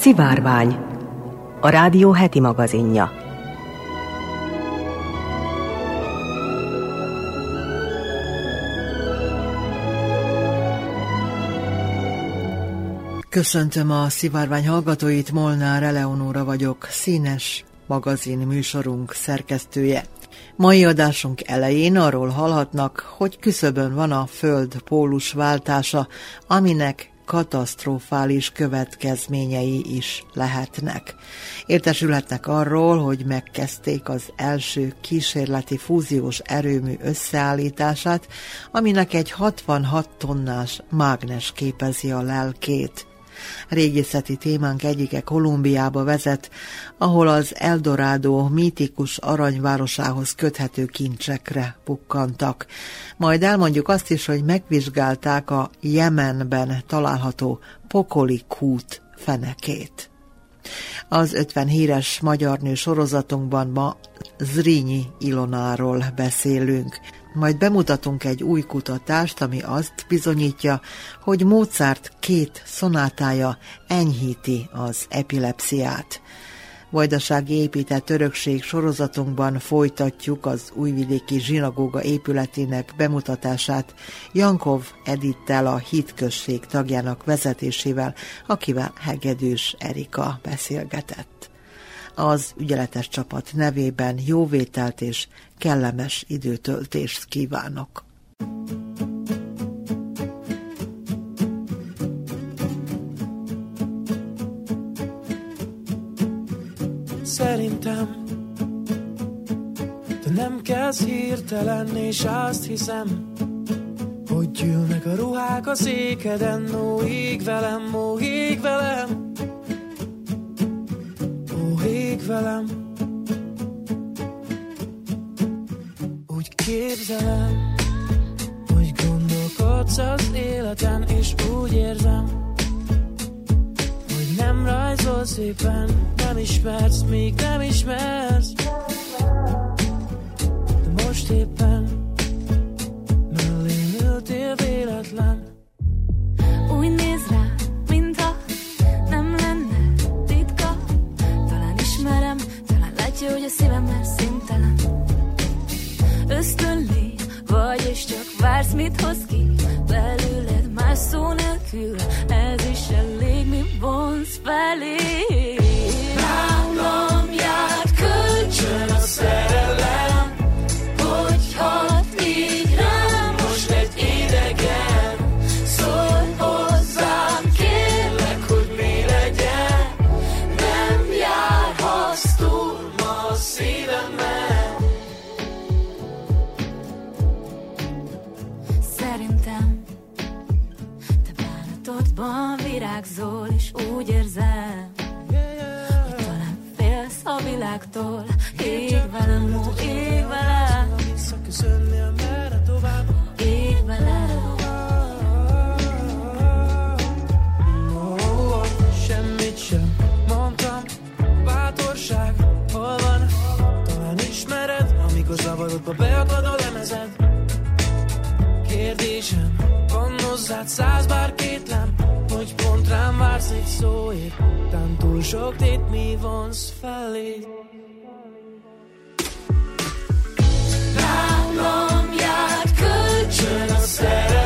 Szivárvány, a rádió heti magazinja. Köszöntöm a szivárvány hallgatóit, Molnár Eleonóra vagyok, színes magazin műsorunk szerkesztője. Mai adásunk elején arról hallhatnak, hogy küszöbön van a Föld pólus váltása, aminek katasztrofális következményei is lehetnek. Értesülhetnek arról, hogy megkezdték az első kísérleti fúziós erőmű összeállítását, aminek egy 66 tonnás mágnes képezi a lelkét. Régészeti témánk egyike Kolumbiába vezet, ahol az Eldorado mítikus aranyvárosához köthető kincsekre pukkantak. Majd elmondjuk azt is, hogy megvizsgálták a Jemenben található pokoli kút fenekét. Az 50 híres magyar nő sorozatunkban ma Zrínyi Ilonáról beszélünk. Majd bemutatunk egy új kutatást, ami azt bizonyítja, hogy Mozart két szonátája enyhíti az epilepsziát. Vajdasági épített örökség sorozatunkban folytatjuk az újvidéki zsinagóga épületének bemutatását Jankov Edittel a hitközség tagjának vezetésével, akivel Hegedűs Erika beszélgetett. Az ügyeletes csapat nevében jóvételt és kellemes időtöltést kívánok! Szerintem te nem kezd hirtelen, és azt hiszem, hogy gyűlnek a ruhák a székeden, ó, ég velem, ó, ég velem, ég velem. képzelem, hogy gondolkodsz az életen, és úgy érzem, hogy nem rajzol szépen, nem ismersz, még nem ismersz. De most éppen világtól. Ég velem, ó, ég velem. Semmit sem mondtam, bátorság hol van? Talán ismered, amikor zavarodba beadod a lemezed. Kérdésem, van hozzád száz bár kétlem, hogy pont rám vársz egy szóért Tán túl sok tét mi vonsz felé said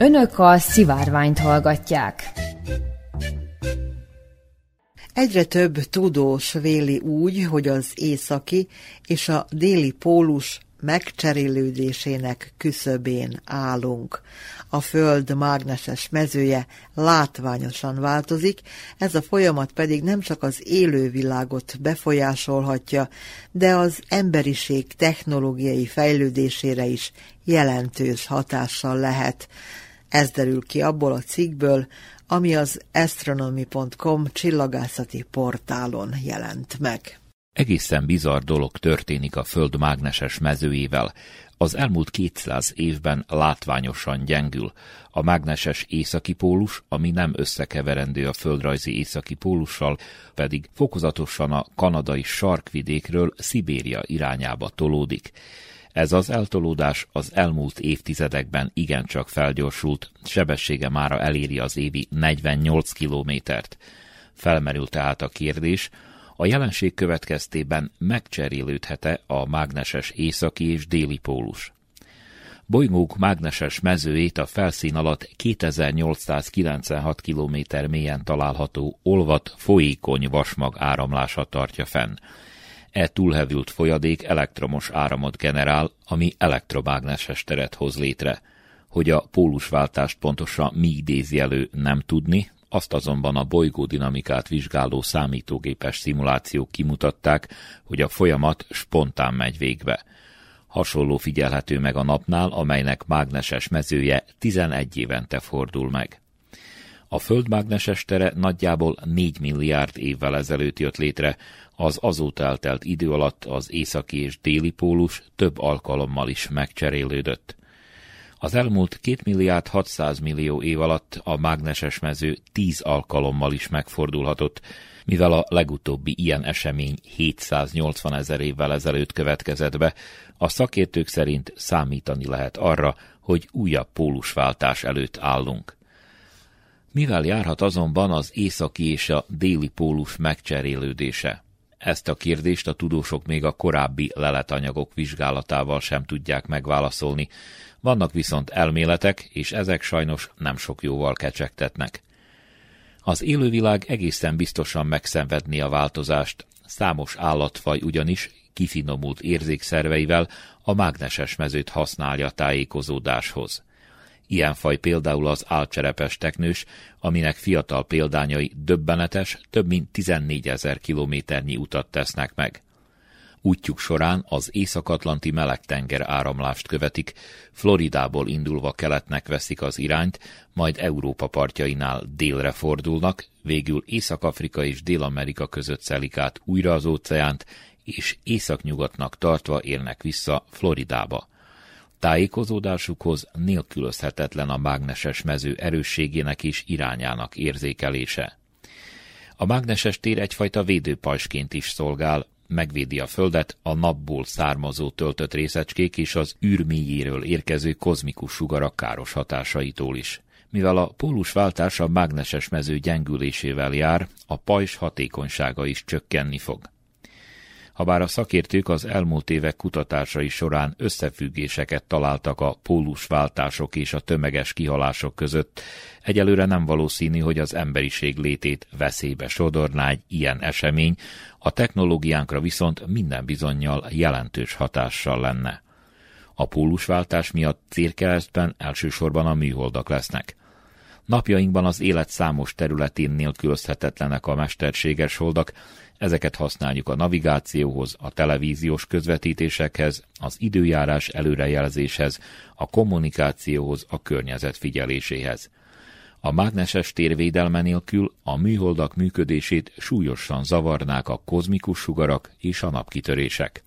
Önök a szivárványt hallgatják. Egyre több tudós véli úgy, hogy az északi és a déli pólus megcserélődésének küszöbén állunk. A Föld mágneses mezője látványosan változik, ez a folyamat pedig nem csak az élővilágot befolyásolhatja, de az emberiség technológiai fejlődésére is jelentős hatással lehet. Ez derül ki abból a cikkből, ami az astronomy.com csillagászati portálon jelent meg. Egészen bizarr dolog történik a Föld mágneses mezőjével. Az elmúlt 200 évben látványosan gyengül. A mágneses északi pólus, ami nem összekeverendő a földrajzi északi pólussal, pedig fokozatosan a kanadai sarkvidékről Szibéria irányába tolódik. Ez az eltolódás az elmúlt évtizedekben igencsak felgyorsult, sebessége mára eléri az évi 48 kilométert. Felmerül tehát a kérdés, a jelenség következtében megcserélődhet-e a mágneses északi és déli pólus. Bolygók mágneses mezőjét a felszín alatt 2896 km mélyen található olvat folyékony vasmag áramlása tartja fenn. E túlhevült folyadék elektromos áramot generál, ami elektromágneses teret hoz létre. Hogy a pólusváltást pontosan mi idézi elő, nem tudni, azt azonban a bolygó dinamikát vizsgáló számítógépes szimulációk kimutatták, hogy a folyamat spontán megy végbe. Hasonló figyelhető meg a napnál, amelynek mágneses mezője 11 évente fordul meg. A Föld mágneses tere nagyjából 4 milliárd évvel ezelőtt jött létre, az azóta eltelt idő alatt az északi és déli pólus több alkalommal is megcserélődött. Az elmúlt 2 milliárd 600 millió év alatt a mágneses mező 10 alkalommal is megfordulhatott, mivel a legutóbbi ilyen esemény 780 ezer évvel ezelőtt következett be, a szakértők szerint számítani lehet arra, hogy újabb pólusváltás előtt állunk. Mivel járhat azonban az északi és a déli pólus megcserélődése? Ezt a kérdést a tudósok még a korábbi leletanyagok vizsgálatával sem tudják megválaszolni, vannak viszont elméletek, és ezek sajnos nem sok jóval kecsegtetnek. Az élővilág egészen biztosan megszenvedni a változást, számos állatfaj ugyanis kifinomult érzékszerveivel a mágneses mezőt használja tájékozódáshoz. Ilyen faj például az álcserepes teknős, aminek fiatal példányai döbbenetes, több mint 14 ezer kilométernyi utat tesznek meg. Útjuk során az Észak-Atlanti melegtenger áramlást követik, Floridából indulva keletnek veszik az irányt, majd Európa partjainál délre fordulnak, végül Észak-Afrika és Dél-Amerika között szelik át újra az óceánt, és északnyugatnak tartva érnek vissza Floridába. Tájékozódásukhoz nélkülözhetetlen a mágneses mező erősségének és irányának érzékelése. A mágneses tér egyfajta védőpajsként is szolgál, megvédi a Földet a napból származó töltött részecskék és az űrmélyéről érkező kozmikus sugarak káros hatásaitól is. Mivel a pólusváltás a mágneses mező gyengülésével jár, a pajzs hatékonysága is csökkenni fog. Habár a szakértők az elmúlt évek kutatásai során összefüggéseket találtak a pólusváltások és a tömeges kihalások között, egyelőre nem valószínű, hogy az emberiség létét veszélybe sodorná egy ilyen esemény, a technológiánkra viszont minden bizonyal jelentős hatással lenne. A pólusváltás miatt célkeresztben elsősorban a műholdak lesznek. Napjainkban az élet számos területén nélkülözhetetlenek a mesterséges holdak, Ezeket használjuk a navigációhoz, a televíziós közvetítésekhez, az időjárás előrejelzéshez, a kommunikációhoz, a környezet figyeléséhez. A mágneses térvédelme nélkül a műholdak működését súlyosan zavarnák a kozmikus sugarak és a napkitörések.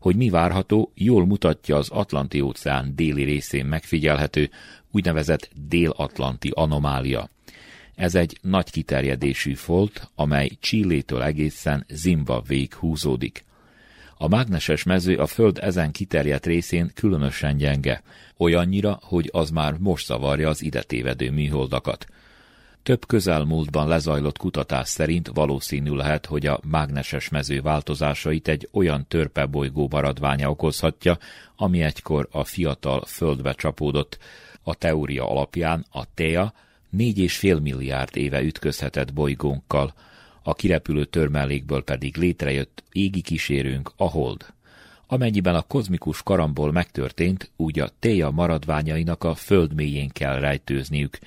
Hogy mi várható, jól mutatja az Atlanti-óceán déli részén megfigyelhető úgynevezett dél-atlanti anomália – ez egy nagy kiterjedésű folt, amely Csillétől egészen Zimbabvéig húzódik. A mágneses mező a Föld ezen kiterjedt részén különösen gyenge, olyannyira, hogy az már most zavarja az ide tévedő műholdakat. Több közelmúltban lezajlott kutatás szerint valószínű lehet, hogy a mágneses mező változásait egy olyan törpebolygó maradványa okozhatja, ami egykor a fiatal földbe csapódott. A teória alapján a TEA négy és fél milliárd éve ütközhetett bolygónkkal, a kirepülő törmelékből pedig létrejött égi kísérőnk, a Hold. Amennyiben a kozmikus karambol megtörtént, úgy a téja maradványainak a föld mélyén kell rejtőzniük.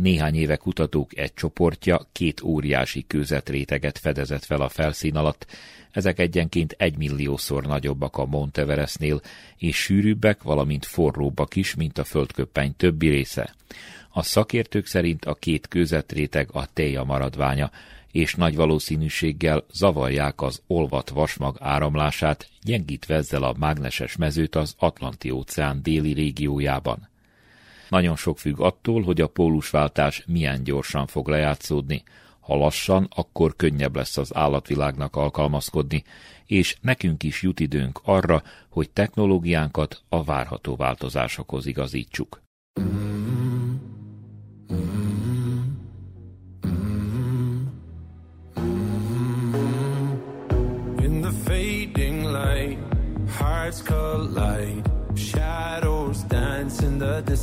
Néhány éve kutatók egy csoportja két óriási kőzetréteget fedezett fel a felszín alatt, ezek egyenként egy milliószor nagyobbak a Monteverestnél, és sűrűbbek, valamint forróbbak is, mint a földköppeny többi része. A szakértők szerint a két kőzetréteg a téja maradványa, és nagy valószínűséggel zavarják az olvat vasmag áramlását, gyengítve ezzel a mágneses mezőt az Atlanti-óceán déli régiójában. Nagyon sok függ attól, hogy a pólusváltás milyen gyorsan fog lejátszódni. Ha lassan, akkor könnyebb lesz az állatvilágnak alkalmazkodni, és nekünk is jut időnk arra, hogy technológiánkat a várható változásokhoz igazítsuk. In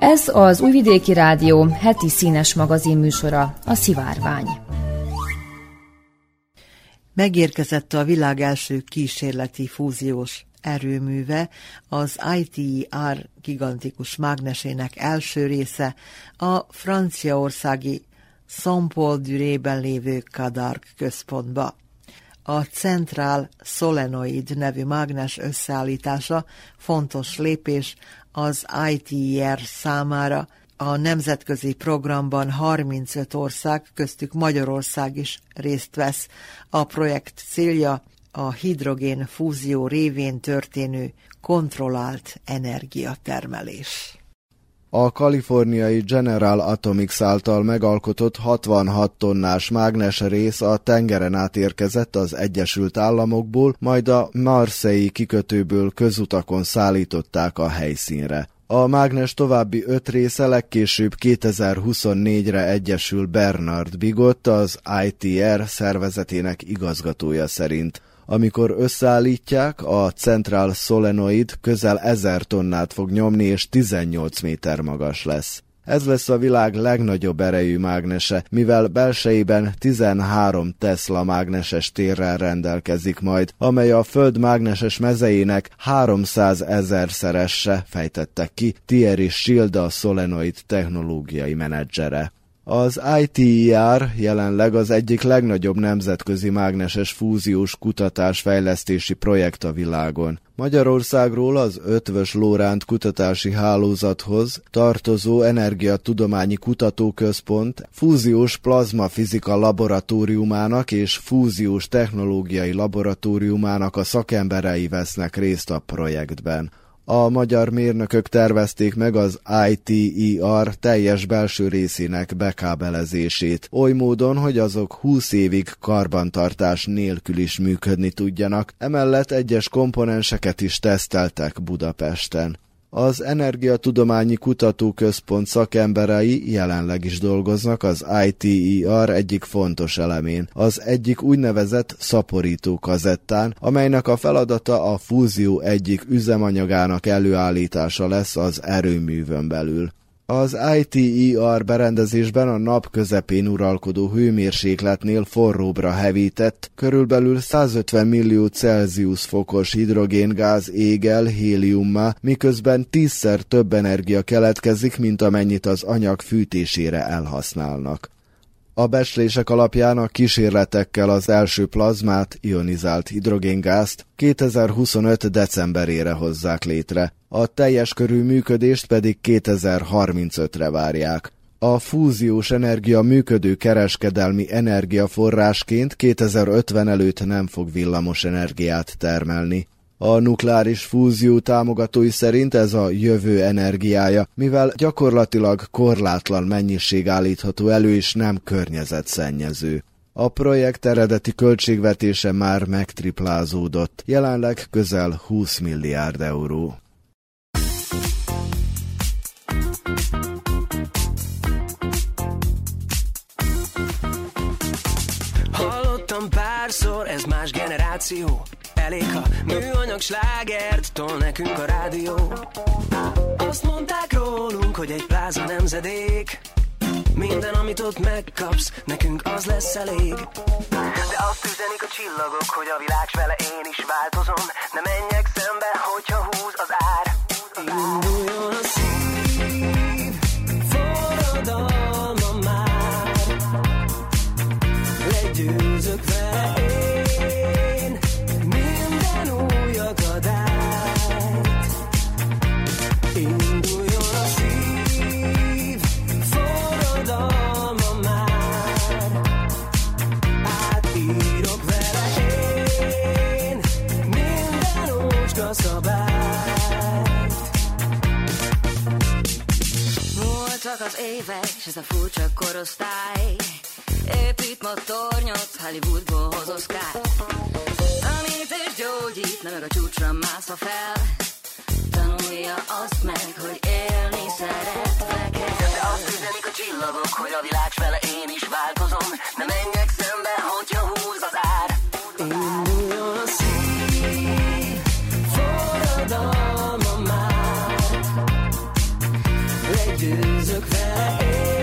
Ez az Újvidéki Rádió heti színes magazin műsora, a Szivárvány. Megérkezett a világ első kísérleti fúziós erőműve, az ITER gigantikus mágnesének első része a franciaországi Saint-Paul-du-Rében lévő Kadark központba. A Central Solenoid nevű mágnes összeállítása fontos lépés az ITER számára. A nemzetközi programban 35 ország, köztük Magyarország is részt vesz. A projekt célja a hidrogén fúzió révén történő kontrollált energiatermelés. A kaliforniai General Atomics által megalkotott 66 tonnás mágnes rész a tengeren átérkezett az Egyesült Államokból, majd a Marseille kikötőből közutakon szállították a helyszínre. A mágnes további öt része legkésőbb 2024-re egyesül Bernard Bigot, az ITR szervezetének igazgatója szerint. Amikor összeállítják, a Central Solenoid közel 1000 tonnát fog nyomni és 18 méter magas lesz. Ez lesz a világ legnagyobb erejű mágnese, mivel belsejében 13 Tesla mágneses térrel rendelkezik majd, amely a Föld mágneses mezeinek 300 ezerszeresse fejtettek ki Thierry Schild a Solenoid technológiai menedzsere. Az ITER jelenleg az egyik legnagyobb nemzetközi mágneses fúziós kutatás-fejlesztési projekt a világon. Magyarországról az Ötvös Lóránt kutatási hálózathoz tartozó Energiatudományi Kutatóközpont fúziós plazmafizika laboratóriumának és fúziós technológiai laboratóriumának a szakemberei vesznek részt a projektben a magyar mérnökök tervezték meg az ITER teljes belső részének bekábelezését, oly módon, hogy azok 20 évig karbantartás nélkül is működni tudjanak, emellett egyes komponenseket is teszteltek Budapesten. Az Energiatudományi Kutatóközpont szakemberei jelenleg is dolgoznak az ITER egyik fontos elemén, az egyik úgynevezett szaporító kazettán, amelynek a feladata a fúzió egyik üzemanyagának előállítása lesz az erőművön belül. Az ITER berendezésben a nap közepén uralkodó hőmérsékletnél forróbbra hevített, körülbelül 150 millió Celsius fokos hidrogéngáz ég el héliummá, miközben tízszer több energia keletkezik, mint amennyit az anyag fűtésére elhasználnak. A becslések alapján a kísérletekkel az első plazmát, ionizált hidrogéngázt 2025. decemberére hozzák létre, a teljes körű működést pedig 2035-re várják. A fúziós energia működő kereskedelmi energiaforrásként 2050 előtt nem fog villamos energiát termelni. A nukleáris fúzió támogatói szerint ez a jövő energiája, mivel gyakorlatilag korlátlan mennyiség állítható elő és nem környezetszennyező. A projekt eredeti költségvetése már megtriplázódott, jelenleg közel 20 milliárd euró. Hallottam párszor, ez más generáció Elég, ha műanyag slágert tol nekünk a rádió. Azt mondták rólunk, hogy egy pláza nemzedék. Minden, amit ott megkapsz, nekünk az lesz elég. De azt üzenik a csillagok, hogy a világ vele én is változom. Ne menjek szembe, hogyha húz az ár. Induljon a szív, forradalma már. Legyőzök vele én évek, s ez a furcsa korosztály. Épít ma tornyot, Hollywoodból hoz Oscar Tanít és gyógyít, nem meg a csúcsra mászva fel. Tanulja azt meg, hogy élni szeretve kell De azt üzenik a csillagok, hogy a világ vele én is változom. Ne menjek szembe, hogyha húz az ár. Induljon Legyőzök vele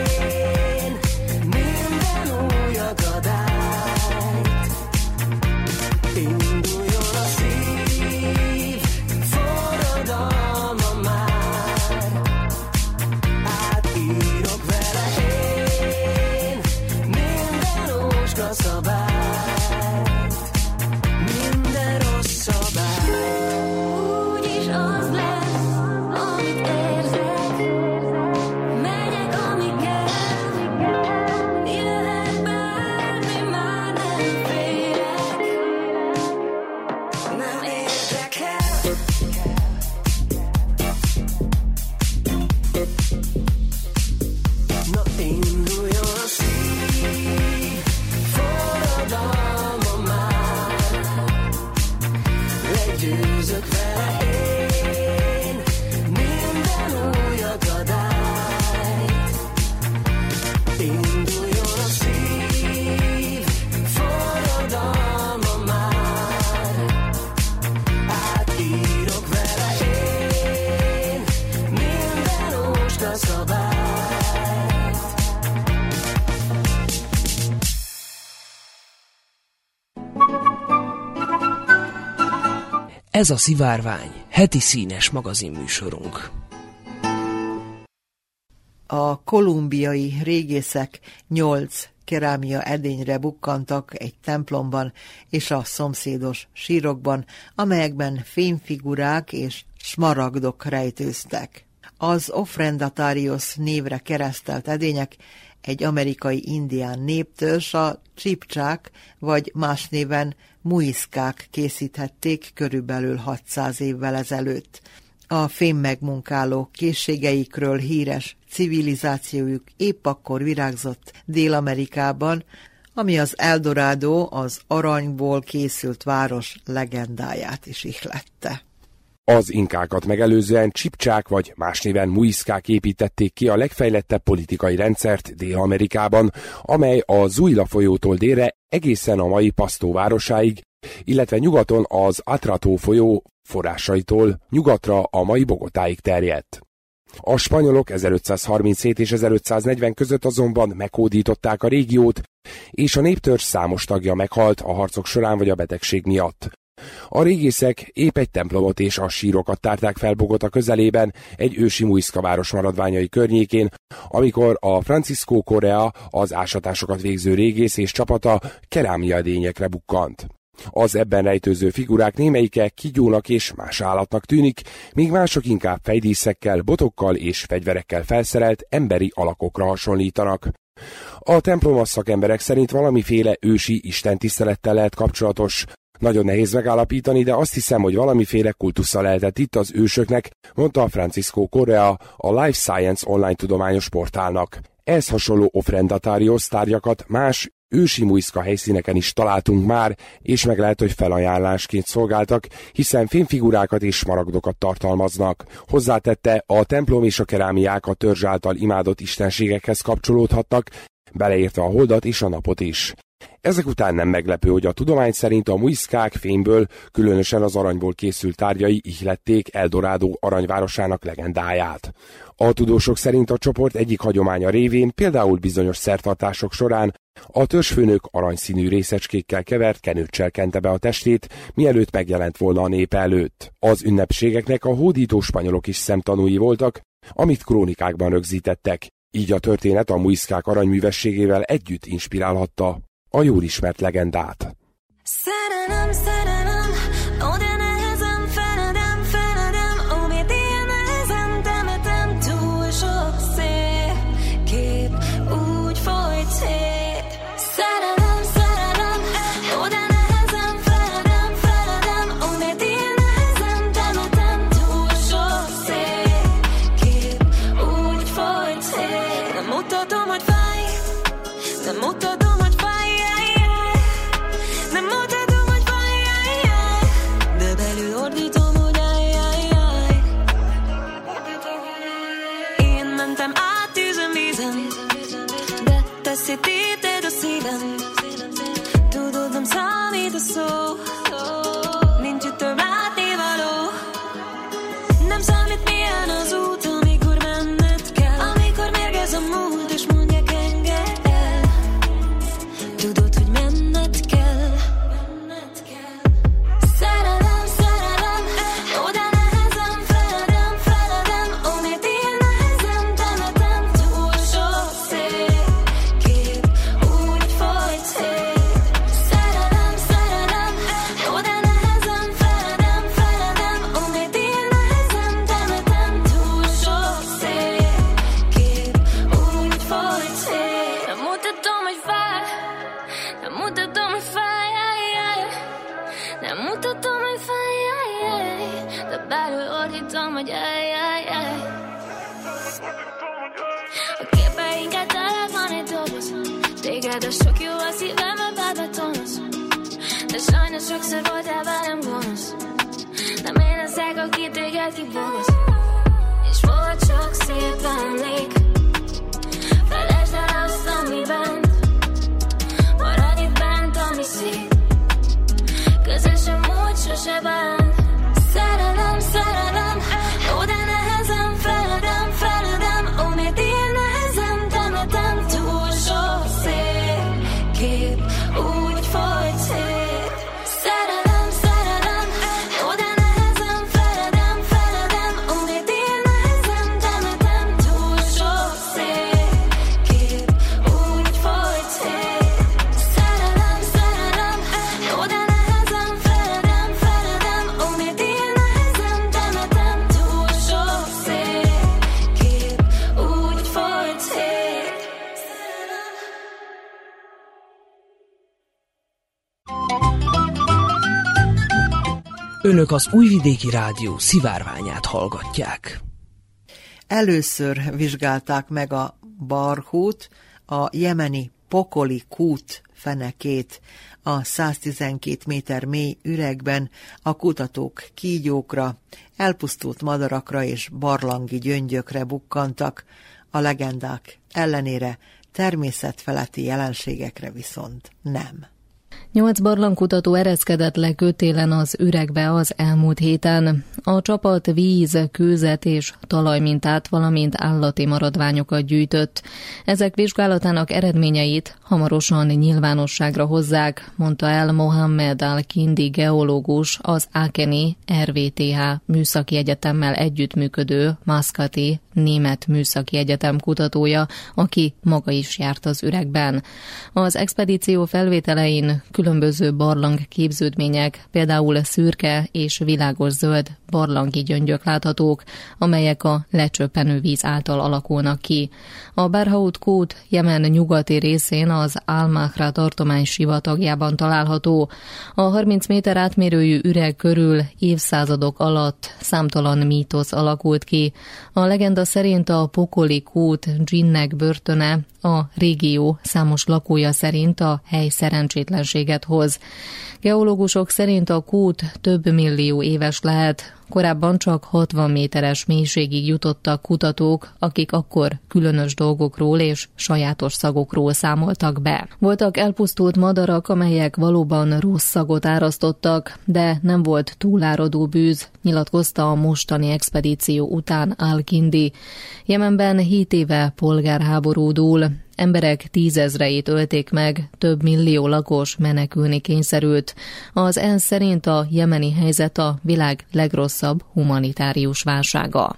Ez a Szivárvány, heti színes magazinműsorunk. A kolumbiai régészek nyolc kerámia edényre bukkantak egy templomban és a szomszédos sírokban, amelyekben fényfigurák és smaragdok rejtőztek. Az Ofrendatarios névre keresztelt edények egy amerikai indián néptörzs, a csipcsák, vagy más néven muiszkák készíthették körülbelül 600 évvel ezelőtt. A fémmegmunkáló készségeikről híres civilizációjuk épp akkor virágzott Dél-Amerikában, ami az Eldorado, az aranyból készült város legendáját is ihlette. Az inkákat megelőzően csipcsák vagy más néven muiszkák építették ki a legfejlettebb politikai rendszert Dél-Amerikában, amely a Zuila folyótól délre egészen a mai Pasztó városáig, illetve nyugaton az Atrató folyó forrásaitól nyugatra a mai Bogotáig terjedt. A spanyolok 1537 és 1540 között azonban meghódították a régiót, és a néptörzs számos tagja meghalt a harcok során vagy a betegség miatt. A régészek épp egy templomot és a sírokat tárták fel Bogota közelében, egy ősi Muiszka város maradványai környékén, amikor a Francisco Korea az ásatásokat végző régész és csapata kerámia edényekre bukkant. Az ebben rejtőző figurák némelyike kigyónak és más állatnak tűnik, míg mások inkább fejdíszekkel, botokkal és fegyverekkel felszerelt emberi alakokra hasonlítanak. A templom a szakemberek szerint valamiféle ősi istentisztelettel lehet kapcsolatos, nagyon nehéz megállapítani, de azt hiszem, hogy valamiféle kultusza lehetett itt az ősöknek, mondta a Francisco Correa a Life Science online tudományos portálnak. Ez hasonló ofrendatários tárgyakat más ősi muiszka helyszíneken is találtunk már, és meg lehet, hogy felajánlásként szolgáltak, hiszen fényfigurákat és maragdokat tartalmaznak. Hozzátette, a templom és a kerámiák a törzs által imádott istenségekhez kapcsolódhattak, beleértve a holdat és a napot is. Ezek után nem meglepő, hogy a tudomány szerint a muiszkák fényből, különösen az aranyból készült tárgyai ihlették Eldorado aranyvárosának legendáját. A tudósok szerint a csoport egyik hagyománya révén, például bizonyos szertartások során a törzsfőnök aranyszínű részecskékkel kevert kenőccsel kente be a testét, mielőtt megjelent volna a nép előtt. Az ünnepségeknek a hódító spanyolok is szemtanúi voltak, amit krónikákban rögzítettek, így a történet a muiszkák aranyművességével együtt inspirálhatta a jól ismert legendát. Szerelem, szerelem, oda Önök az Újvidéki Rádió szivárványát hallgatják. Először vizsgálták meg a barhút, a jemeni pokoli kút fenekét a 112 méter mély üregben a kutatók kígyókra, elpusztult madarakra és barlangi gyöngyökre bukkantak, a legendák ellenére természetfeletti jelenségekre viszont nem. Nyolc barlangkutató ereszkedett le kötélen az üregbe az elmúlt héten. A csapat víz, kőzet és talajmintát, valamint állati maradványokat gyűjtött. Ezek vizsgálatának eredményeit hamarosan nyilvánosságra hozzák, mondta el Mohamed Al-Kindi geológus, az Akeni RVTH műszaki egyetemmel együttműködő Maszkati német műszaki egyetem kutatója, aki maga is járt az üregben. Az expedíció felvételein különböző barlang képződmények, például szürke és világos zöld barlangi gyöngyök láthatók, amelyek a lecsöppenő víz által alakulnak ki. A Berhaut kút Jemen nyugati részén az Almahra tartomány sivatagjában található. A 30 méter átmérőjű üreg körül évszázadok alatt számtalan mítosz alakult ki. A legenda szerint a pokoli kút Ginnek börtöne a régió számos lakója szerint a hely szerencsétlenséget hoz. Geológusok szerint a kút több millió éves lehet, Korábban csak 60 méteres mélységig jutottak kutatók, akik akkor különös dolgokról és sajátos szagokról számoltak be. Voltak elpusztult madarak, amelyek valóban rossz szagot árasztottak, de nem volt túláradó bűz, nyilatkozta a mostani expedíció után Al-Kindi. Jemenben 7 éve polgárháború dúl, Emberek tízezreit ölték meg, több millió lakos menekülni kényszerült. Az ENSZ szerint a jemeni helyzet a világ legrosszabb humanitárius válsága.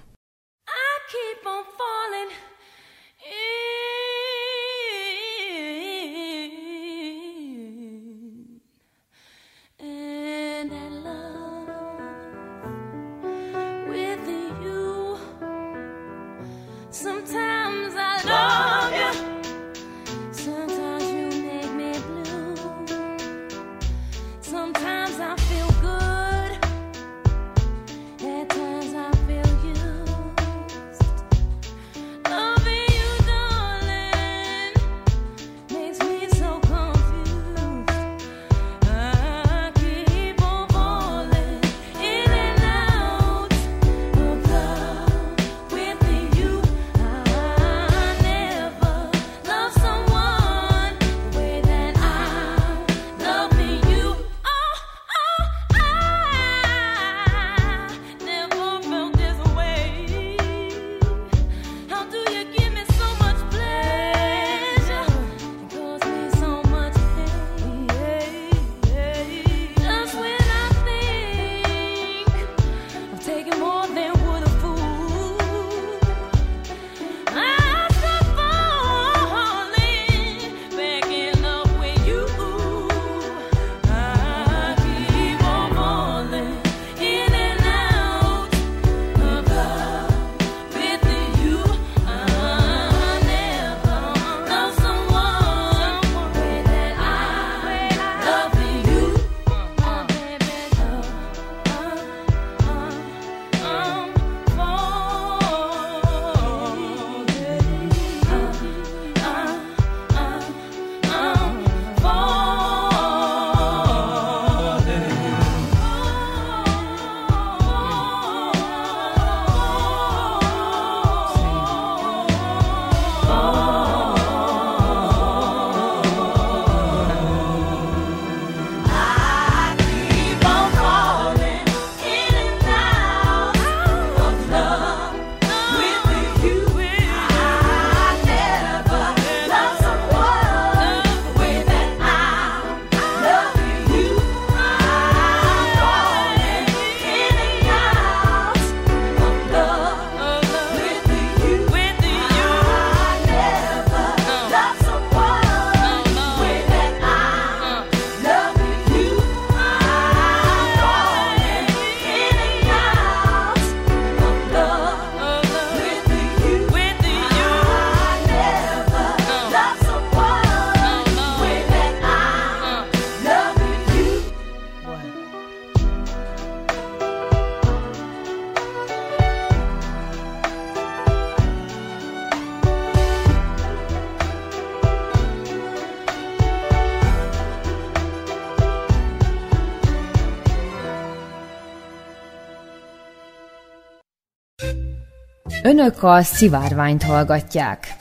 Önök a szivárványt hallgatják.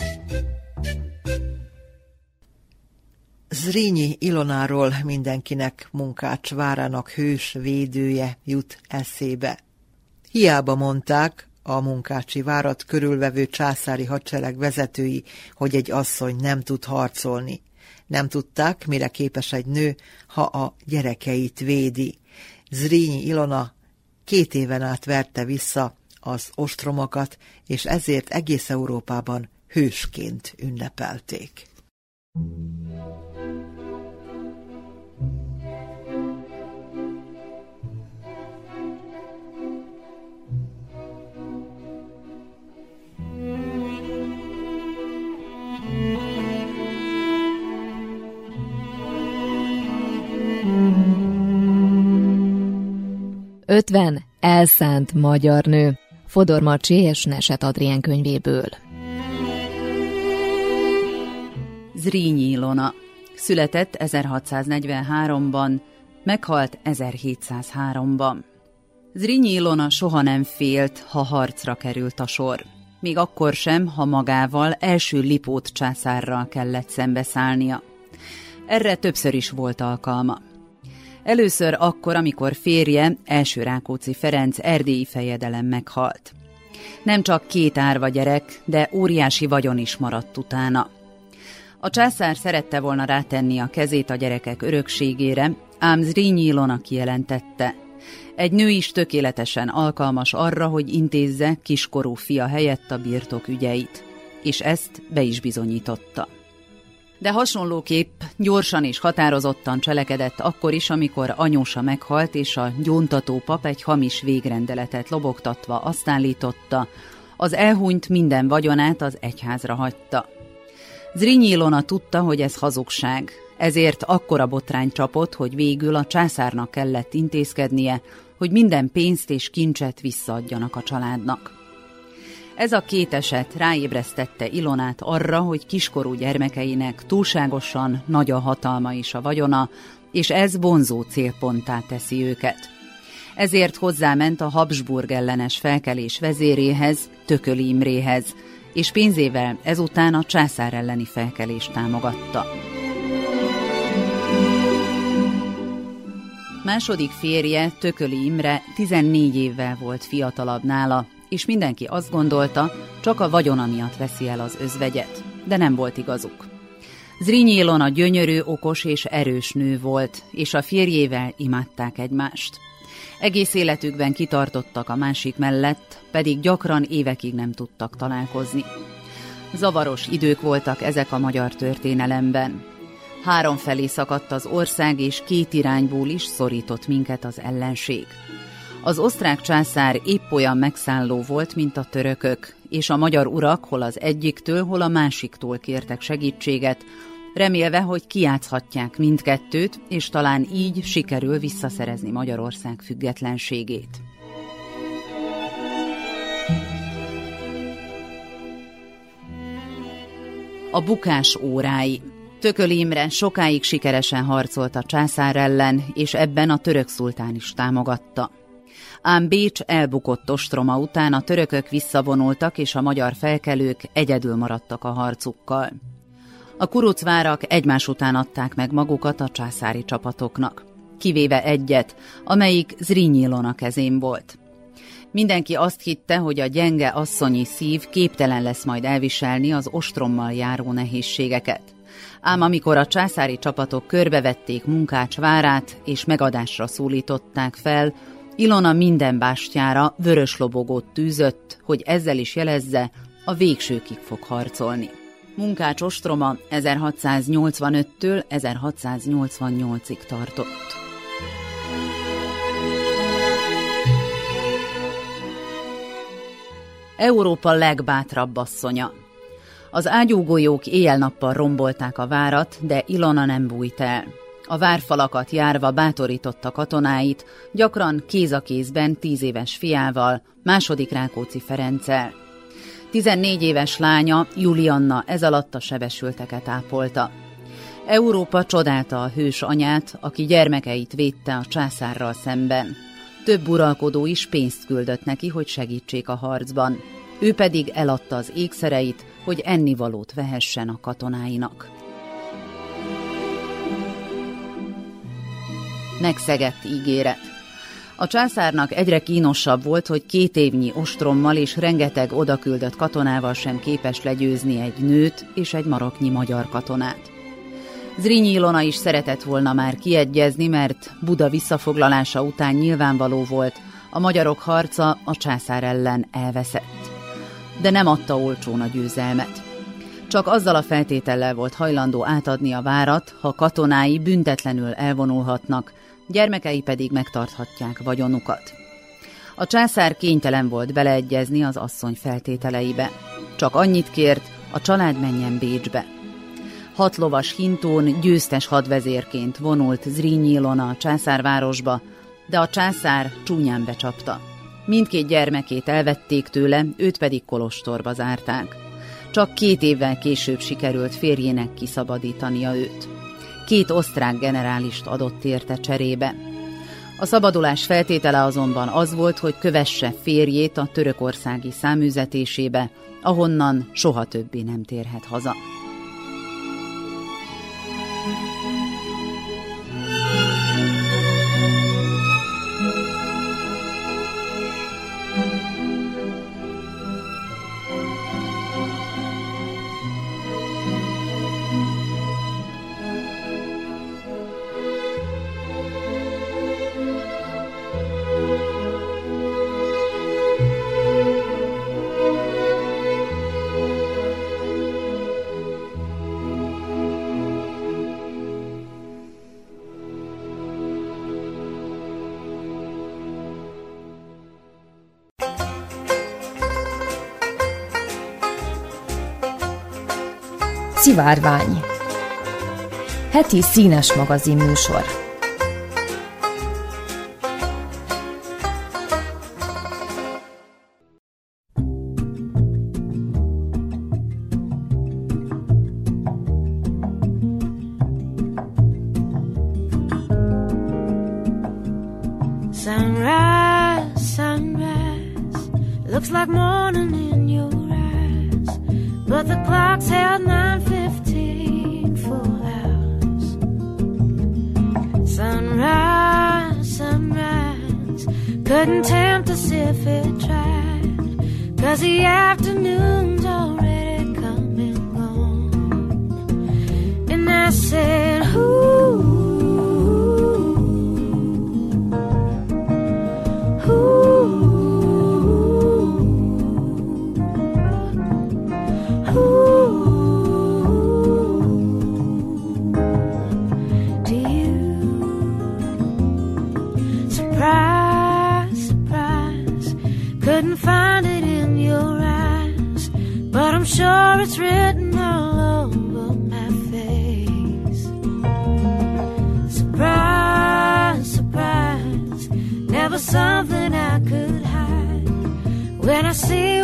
Zrínyi Ilonáról mindenkinek munkács várának hős védője jut eszébe. Hiába mondták a munkácsi várat körülvevő császári hadsereg vezetői, hogy egy asszony nem tud harcolni. Nem tudták, mire képes egy nő, ha a gyerekeit védi. Zrínyi Ilona két éven át verte vissza az ostromokat, és ezért egész Európában hősként ünnepelték. Ötven elszánt magyar nő. Fodor Marcsi és Neset Adrien könyvéből. Zrínyi Ilona. Született 1643-ban, meghalt 1703-ban. Zrínyi Ilona soha nem félt, ha harcra került a sor. Még akkor sem, ha magával első Lipót császárral kellett szembeszállnia. Erre többször is volt alkalma. Először akkor, amikor férje, első Rákóczi Ferenc erdélyi fejedelem meghalt. Nem csak két árva gyerek, de óriási vagyon is maradt utána. A császár szerette volna rátenni a kezét a gyerekek örökségére, ám Zrínyi Ilona kijelentette. Egy nő is tökéletesen alkalmas arra, hogy intézze kiskorú fia helyett a birtok ügyeit. És ezt be is bizonyította de hasonlóképp gyorsan és határozottan cselekedett akkor is, amikor anyósa meghalt, és a gyóntató pap egy hamis végrendeletet lobogtatva azt állította, az elhunyt minden vagyonát az egyházra hagyta. Zrínyi Ilona tudta, hogy ez hazugság, ezért akkora botrány csapott, hogy végül a császárnak kellett intézkednie, hogy minden pénzt és kincset visszaadjanak a családnak. Ez a két eset ráébresztette Ilonát arra, hogy kiskorú gyermekeinek túlságosan nagy a hatalma és a vagyona, és ez vonzó célponttá teszi őket. Ezért hozzáment a Habsburg ellenes felkelés vezéréhez, Tököli Imréhez, és pénzével ezután a császár elleni felkelést támogatta. Második férje, Tököli Imre 14 évvel volt fiatalabb nála, és mindenki azt gondolta, csak a vagyona miatt veszi el az özvegyet. De nem volt igazuk. Zrínyi Ilona gyönyörű, okos és erős nő volt, és a férjével imádták egymást. Egész életükben kitartottak a másik mellett, pedig gyakran évekig nem tudtak találkozni. Zavaros idők voltak ezek a magyar történelemben. Három felé szakadt az ország, és két irányból is szorított minket az ellenség. Az osztrák császár épp olyan megszálló volt, mint a törökök, és a magyar urak hol az egyiktől, hol a másiktól kértek segítséget, remélve, hogy kiátszhatják mindkettőt, és talán így sikerül visszaszerezni Magyarország függetlenségét. A bukás órái Tököl Imre sokáig sikeresen harcolt a császár ellen, és ebben a török szultán is támogatta ám Bécs elbukott ostroma után a törökök visszavonultak, és a magyar felkelők egyedül maradtak a harcukkal. A kurucvárak egymás után adták meg magukat a császári csapatoknak, kivéve egyet, amelyik Zrínyi Ilona kezén volt. Mindenki azt hitte, hogy a gyenge asszonyi szív képtelen lesz majd elviselni az ostrommal járó nehézségeket. Ám amikor a császári csapatok körbevették munkács várát és megadásra szólították fel, Ilona minden bástyára vörös lobogót tűzött, hogy ezzel is jelezze, a végsőkig fog harcolni. Munkács ostroma 1685-től 1688-ig tartott. Európa legbátrabb asszonya. Az ágyúgolyók éjjel-nappal rombolták a várat, de Ilona nem bújt el. A várfalakat járva bátorította katonáit, gyakran kéz a kézben tíz éves fiával, második Rákóczi Ferenccel. 14 éves lánya, Julianna ez alatt a sebesülteket ápolta. Európa csodálta a hős anyát, aki gyermekeit védte a császárral szemben. Több uralkodó is pénzt küldött neki, hogy segítsék a harcban. ő pedig eladta az ékszereit, hogy ennivalót vehessen a katonáinak. Megszegett ígéret. A császárnak egyre kínosabb volt, hogy két évnyi ostrommal és rengeteg odaküldött katonával sem képes legyőzni egy nőt és egy maroknyi magyar katonát. Zrínyi Ilona is szeretett volna már kiegyezni, mert Buda visszafoglalása után nyilvánvaló volt, a magyarok harca a császár ellen elveszett. De nem adta olcsón a győzelmet. Csak azzal a feltétellel volt hajlandó átadni a várat, ha katonái büntetlenül elvonulhatnak, gyermekei pedig megtarthatják vagyonukat. A császár kénytelen volt beleegyezni az asszony feltételeibe. Csak annyit kért, a család menjen Bécsbe. Hat lovas hintón győztes hadvezérként vonult Zrínyi Ilona a császárvárosba, de a császár csúnyán becsapta. Mindkét gyermekét elvették tőle, őt pedig kolostorba zárták. Csak két évvel később sikerült férjének kiszabadítania őt. Két osztrák generálist adott érte cserébe. A szabadulás feltétele azonban az volt, hogy kövesse férjét a törökországi száműzetésébe, ahonnan soha többé nem térhet haza. Szivárvány. Heti színes magazin műsor it's written all over my face. Surprise, surprise, never something I could hide. When I see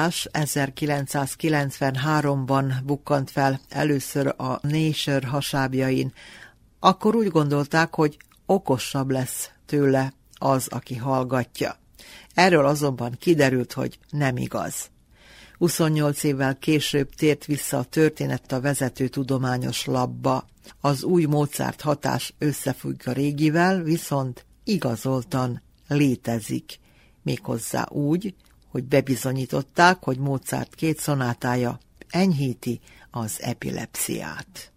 Hatás 1993-ban bukkant fel először a Nature hasábjain. Akkor úgy gondolták, hogy okosabb lesz tőle az, aki hallgatja. Erről azonban kiderült, hogy nem igaz. 28 évvel később tért vissza a történet a vezető tudományos labba. Az új Mozart hatás összefügg a régivel, viszont igazoltan létezik. Méghozzá úgy, hogy bebizonyították, hogy Mozart két szonátája enyhíti az epilepsziát.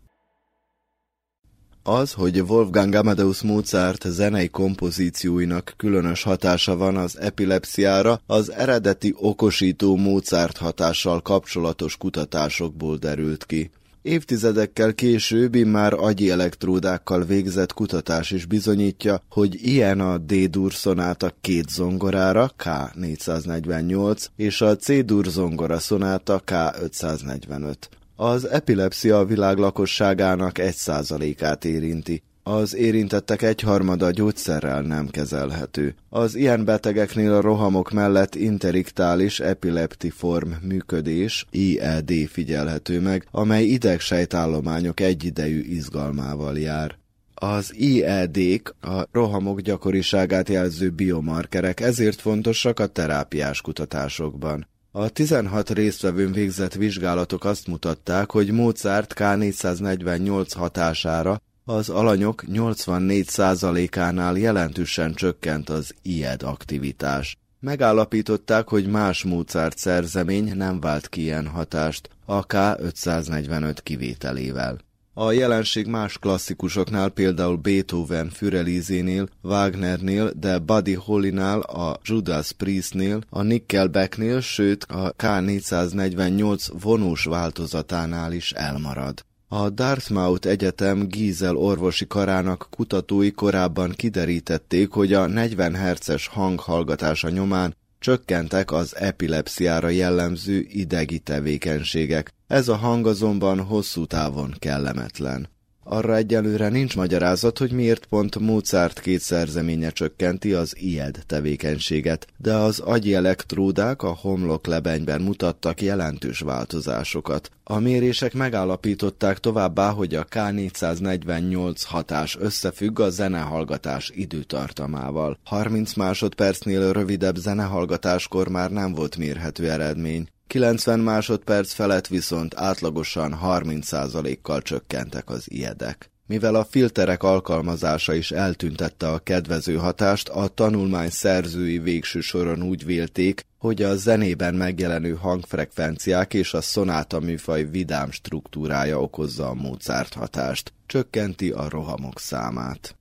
Az, hogy Wolfgang Amadeus Mozart zenei kompozícióinak különös hatása van az epilepsziára, az eredeti okosító Mozart hatással kapcsolatos kutatásokból derült ki. Évtizedekkel később már agyi elektródákkal végzett kutatás is bizonyítja, hogy ilyen a D-dur szonáta két zongorára, K448, és a C-dur zongora szonáta K545. Az epilepsia a világ lakosságának egy százalékát érinti. Az érintettek egyharmada gyógyszerrel nem kezelhető. Az ilyen betegeknél a rohamok mellett interiktális epileptiform működés, IED figyelhető meg, amely idegsejtállományok egyidejű izgalmával jár. Az IED-k a rohamok gyakoriságát jelző biomarkerek, ezért fontosak a terápiás kutatásokban. A 16 résztvevőn végzett vizsgálatok azt mutatták, hogy Mozart K448 hatására az alanyok 84%-ánál jelentősen csökkent az IED aktivitás. Megállapították, hogy más Mozart szerzemény nem vált ki ilyen hatást, a K545 kivételével. A jelenség más klasszikusoknál, például Beethoven Fürelizénél, Wagnernél, de Buddy Hollynál, a Judas Priestnél, a Nickelbacknél, sőt a K448 vonós változatánál is elmarad. A Dartmouth Egyetem Giesel orvosi karának kutatói korábban kiderítették, hogy a 40 Hz hang hallgatása nyomán csökkentek az epilepsziára jellemző idegi tevékenységek. Ez a hang azonban hosszú távon kellemetlen. Arra egyelőre nincs magyarázat, hogy miért pont Mozart két szerzeménye csökkenti az IED tevékenységet, de az agyi elektródák a homlok lebenyben mutattak jelentős változásokat. A mérések megállapították továbbá, hogy a K448 hatás összefügg a zenehallgatás időtartamával. 30 másodpercnél rövidebb zenehallgatáskor már nem volt mérhető eredmény. 90 másodperc felett viszont átlagosan 30%-kal csökkentek az ijedek. Mivel a filterek alkalmazása is eltüntette a kedvező hatást, a tanulmány szerzői végső soron úgy vélték, hogy a zenében megjelenő hangfrekvenciák és a szonáta műfaj vidám struktúrája okozza a Mozart hatást, csökkenti a rohamok számát.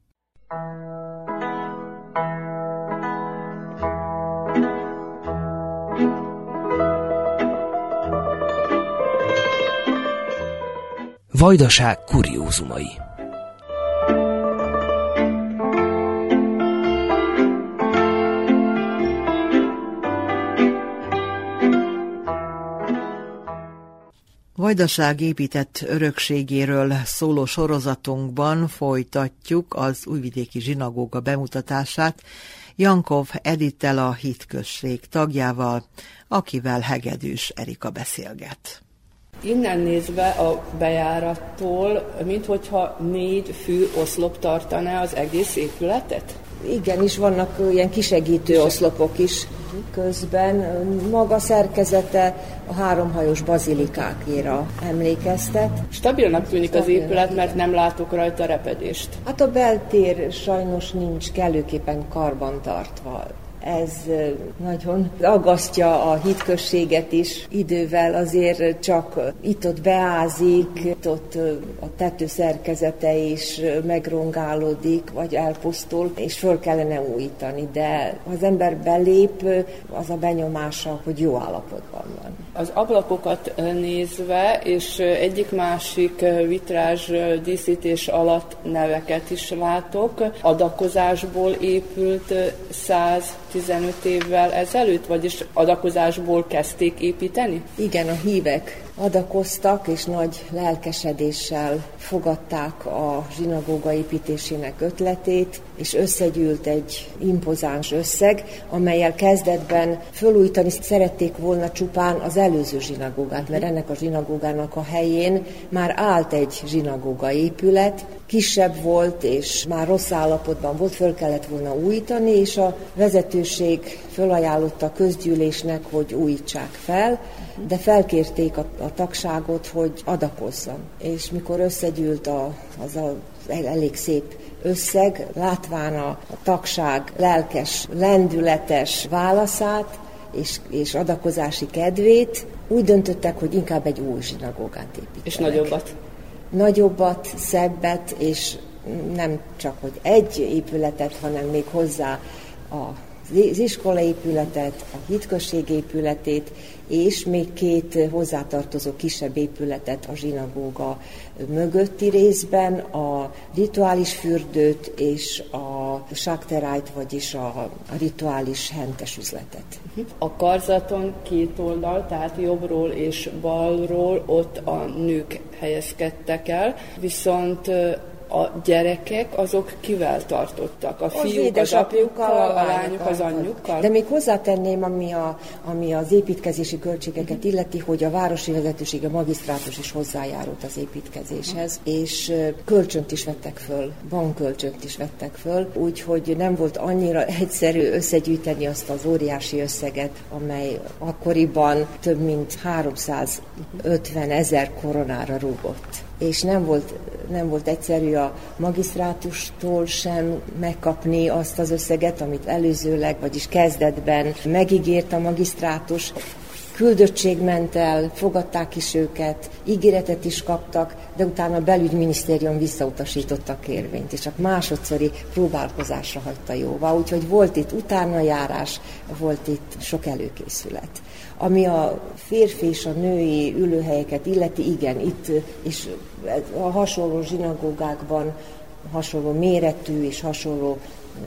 Vajdaság kuriózumai Vajdaság épített örökségéről szóló sorozatunkban folytatjuk az újvidéki zsinagóga bemutatását Jankov Edittel a hitközség tagjával, akivel Hegedűs Erika beszélget. Innen nézve a bejárattól, minthogyha négy fű oszlop tartaná az egész épületet? Igen, is vannak ilyen kisegítő oszlopok is közben. Maga szerkezete a háromhajós bazilikákéra emlékeztet. Stabilnak tűnik az épület, mert nem látok rajta repedést. Hát a beltér sajnos nincs kellőképpen karbantartva ez nagyon aggasztja a hitközséget is. Idővel azért csak itt-ott beázik, itt-ott a tető szerkezete is megrongálódik, vagy elpusztul, és föl kellene újítani, de ha az ember belép, az a benyomása, hogy jó állapotban van. Az ablakokat nézve, és egyik-másik vitrázs díszítés alatt neveket is látok. Adakozásból épült 115 évvel ezelőtt, vagyis adakozásból kezdték építeni? Igen, a hívek adakoztak, és nagy lelkesedéssel fogadták a zsinagóga építésének ötletét, és összegyűlt egy impozáns összeg, amelyel kezdetben fölújítani szerették volna csupán az előző zsinagógát, mert ennek a zsinagógának a helyén már állt egy zsinagóga épület, kisebb volt, és már rossz állapotban volt, föl kellett volna újítani, és a vezetőség fölajánlotta a közgyűlésnek, hogy újítsák fel, de felkérték a, a tagságot, hogy adakozzon. És mikor összegyűlt a, az a elég szép összeg, látván a, a tagság lelkes, lendületes válaszát, és, és adakozási kedvét, úgy döntöttek, hogy inkább egy új zsinagógát építenek. És nagyobbat? Nagyobbat, szebbet, és nem csak, hogy egy épületet, hanem még hozzá a az iskolaépületet, a hitközség épületét, és még két hozzátartozó kisebb épületet a zsinagóga mögötti részben, a rituális fürdőt és a sakterájt, vagyis a, a rituális hentes üzletet. A karzaton két oldal, tehát jobbról és balról ott a nők helyezkedtek el, viszont a gyerekek azok kivel tartottak? A fiúk az, az apjukkal, a lányok az anyjukkal? De még hozzátenném, ami, a, ami az építkezési költségeket uh-huh. illeti, hogy a városi vezetőség, a magisztrátus is hozzájárult az építkezéshez, uh-huh. és kölcsönt is vettek föl, bankkölcsönt is vettek föl, úgyhogy nem volt annyira egyszerű összegyűjteni azt az óriási összeget, amely akkoriban több mint 350 ezer koronára rúgott és nem volt, nem volt egyszerű a magisztrátustól sem megkapni azt az összeget, amit előzőleg, vagyis kezdetben megígért a magisztrátus. Küldöttség ment el, fogadták is őket, ígéretet is kaptak, de utána a belügyminisztérium visszautasította a kérvényt, és csak másodszori próbálkozásra hagyta jóvá. Úgyhogy volt itt utánajárás, volt itt sok előkészület. Ami a férfi és a női ülőhelyeket illeti, igen, itt és a hasonló zsinagógákban, hasonló méretű és hasonló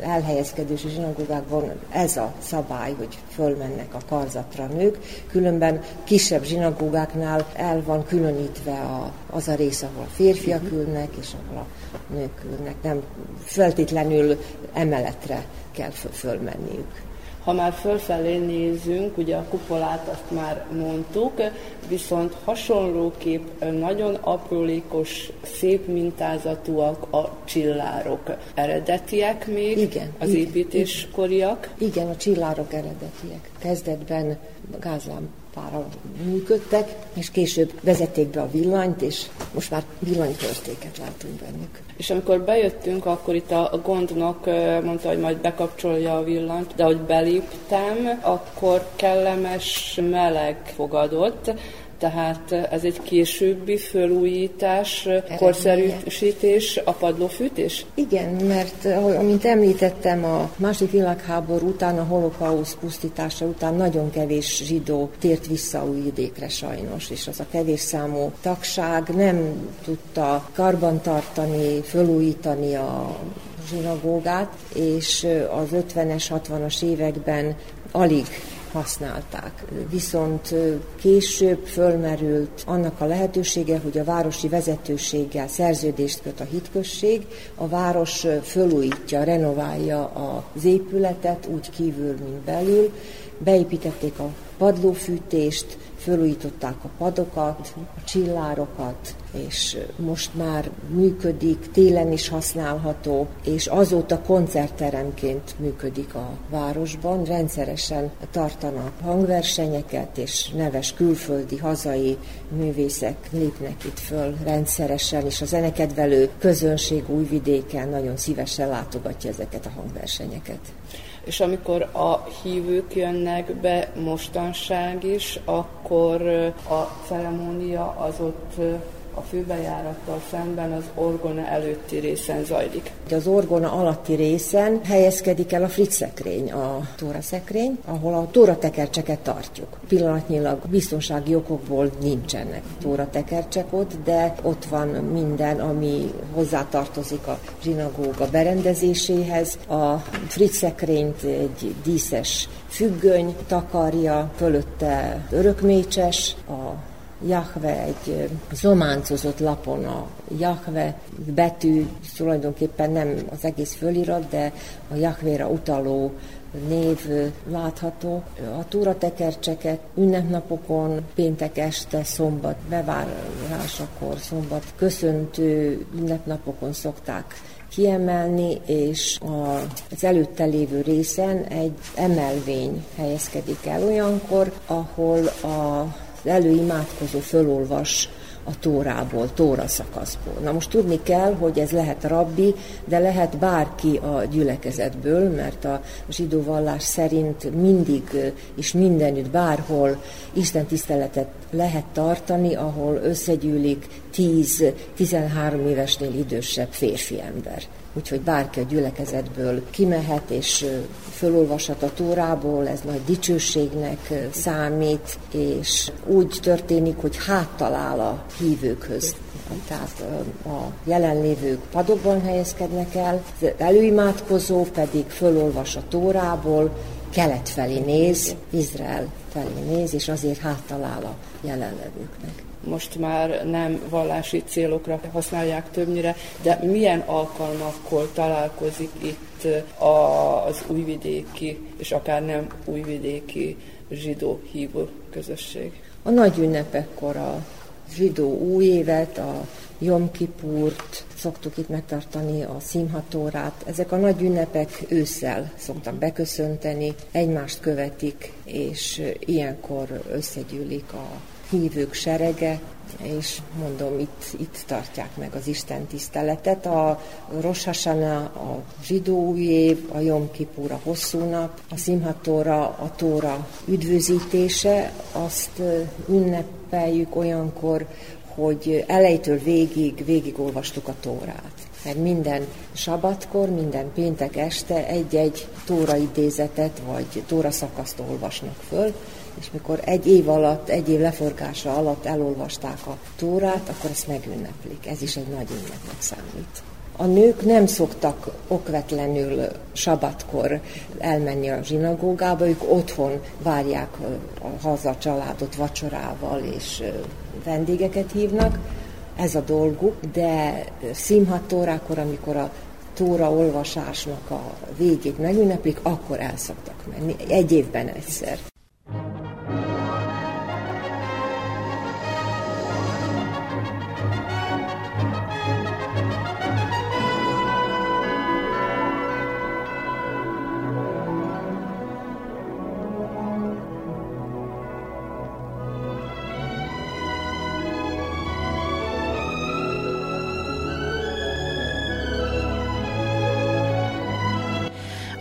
elhelyezkedési zsinagógákban ez a szabály, hogy fölmennek a karzatra nők, különben kisebb zsinagógáknál el van különítve a, az a rész, ahol a férfiak mhm. ülnek, és ahol a nők ülnek. Nem feltétlenül emeletre kell fölmenniük. Ha már fölfelé nézünk, ugye a kupolát azt már mondtuk, viszont hasonlóképp nagyon aprólékos, szép mintázatúak a csillárok. Eredetiek még? Igen. Az igen, építéskoriak? Igen, igen, a csillárok eredetiek. Kezdetben gázlám pára működtek, és később vezették be a villanyt, és most már villanytörtéket látunk bennük. És amikor bejöttünk, akkor itt a gondnok mondta, hogy majd bekapcsolja a villanyt, de hogy beléptem, akkor kellemes meleg fogadott, tehát ez egy későbbi fölújítás, korszerűsítés, a padlófűtés? Igen, mert amint említettem, a második világháború után, a holokausz pusztítása után nagyon kevés zsidó tért vissza új vidékre sajnos, és az a kevés számú tagság nem tudta karbantartani, fölújítani a zsinagógát, és az 50-es, 60-as években alig használták. Viszont később fölmerült annak a lehetősége, hogy a városi vezetőséggel szerződést köt a hitközség, a város fölújítja, renoválja az épületet úgy kívül, mint belül, beépítették a padlófűtést, fölújították a padokat, a csillárokat, és most már működik, télen is használható, és azóta koncertteremként működik a városban. Rendszeresen tartanak hangversenyeket, és neves külföldi, hazai művészek lépnek itt föl rendszeresen, és a zenekedvelő közönség újvidéken nagyon szívesen látogatja ezeket a hangversenyeket és amikor a hívők jönnek be mostanság is, akkor a ceremónia az ott a főbejárattal szemben az orgona előtti részen zajlik. Az orgona alatti részen helyezkedik el a fritz szekrény, a tóra szekrény, ahol a tóra tekercseket tartjuk. Pillanatnyilag biztonsági okokból nincsenek tóra tekercsek ott, de ott van minden, ami hozzátartozik a zsinagóga berendezéséhez. A fritz szekrényt egy díszes függöny takarja, fölötte örökmécses, a Jahve egy zománcozott lapon a Jahve betű, tulajdonképpen nem az egész fölirat, de a Jahvéra utaló név látható. A túratekercseket ünnepnapokon, péntek este, szombat bevárásakor, szombat köszöntő ünnepnapokon szokták kiemelni, és az előtte lévő részen egy emelvény helyezkedik el olyankor, ahol a előimádkozó fölolvas a tórából, tóra szakaszból. Na most tudni kell, hogy ez lehet rabbi, de lehet bárki a gyülekezetből, mert a zsidó vallás szerint mindig és mindenütt, bárhol Isten tiszteletet lehet tartani, ahol összegyűlik 10-13 évesnél idősebb férfi ember úgyhogy bárki a gyülekezetből kimehet és fölolvashat a tórából, ez nagy dicsőségnek számít, és úgy történik, hogy háttalál a hívőkhöz. Tehát a jelenlévők padokban helyezkednek el, az előimádkozó pedig fölolvas a tórából, kelet felé néz, Izrael felé néz, és azért háttalál a jelenlevőknek most már nem vallási célokra használják többnyire, de milyen alkalmakkor találkozik itt az újvidéki, és akár nem újvidéki zsidó hívó közösség? A nagy ünnepekkor a zsidó újévet, a Jom Kipurt, szoktuk itt megtartani a színhatórát. Ezek a nagy ünnepek ősszel szoktak beköszönteni, egymást követik, és ilyenkor összegyűlik a hívők serege, és mondom, itt, itt tartják meg az Isten tiszteletet. A Rosh Hashanah, a zsidó év, a Jom Kippur a hosszú nap, a Szimhatóra, a Tóra üdvözítése, azt ünnepeljük olyankor, hogy elejtől végig végigolvastuk a Tórát. Mert minden sabatkor, minden péntek este egy-egy Tóra idézetet vagy Tóra szakaszt olvasnak föl, és mikor egy év alatt, egy év leforgása alatt elolvasták a tórát, akkor ezt megünneplik. Ez is egy nagy ünnepnek számít. A nők nem szoktak okvetlenül sabatkor elmenni a zsinagógába, ők otthon várják a haza családot vacsorával, és vendégeket hívnak, ez a dolguk, de színhat órákor, amikor a tóra olvasásnak a végét megünneplik, akkor el szoktak menni, egy évben egyszer.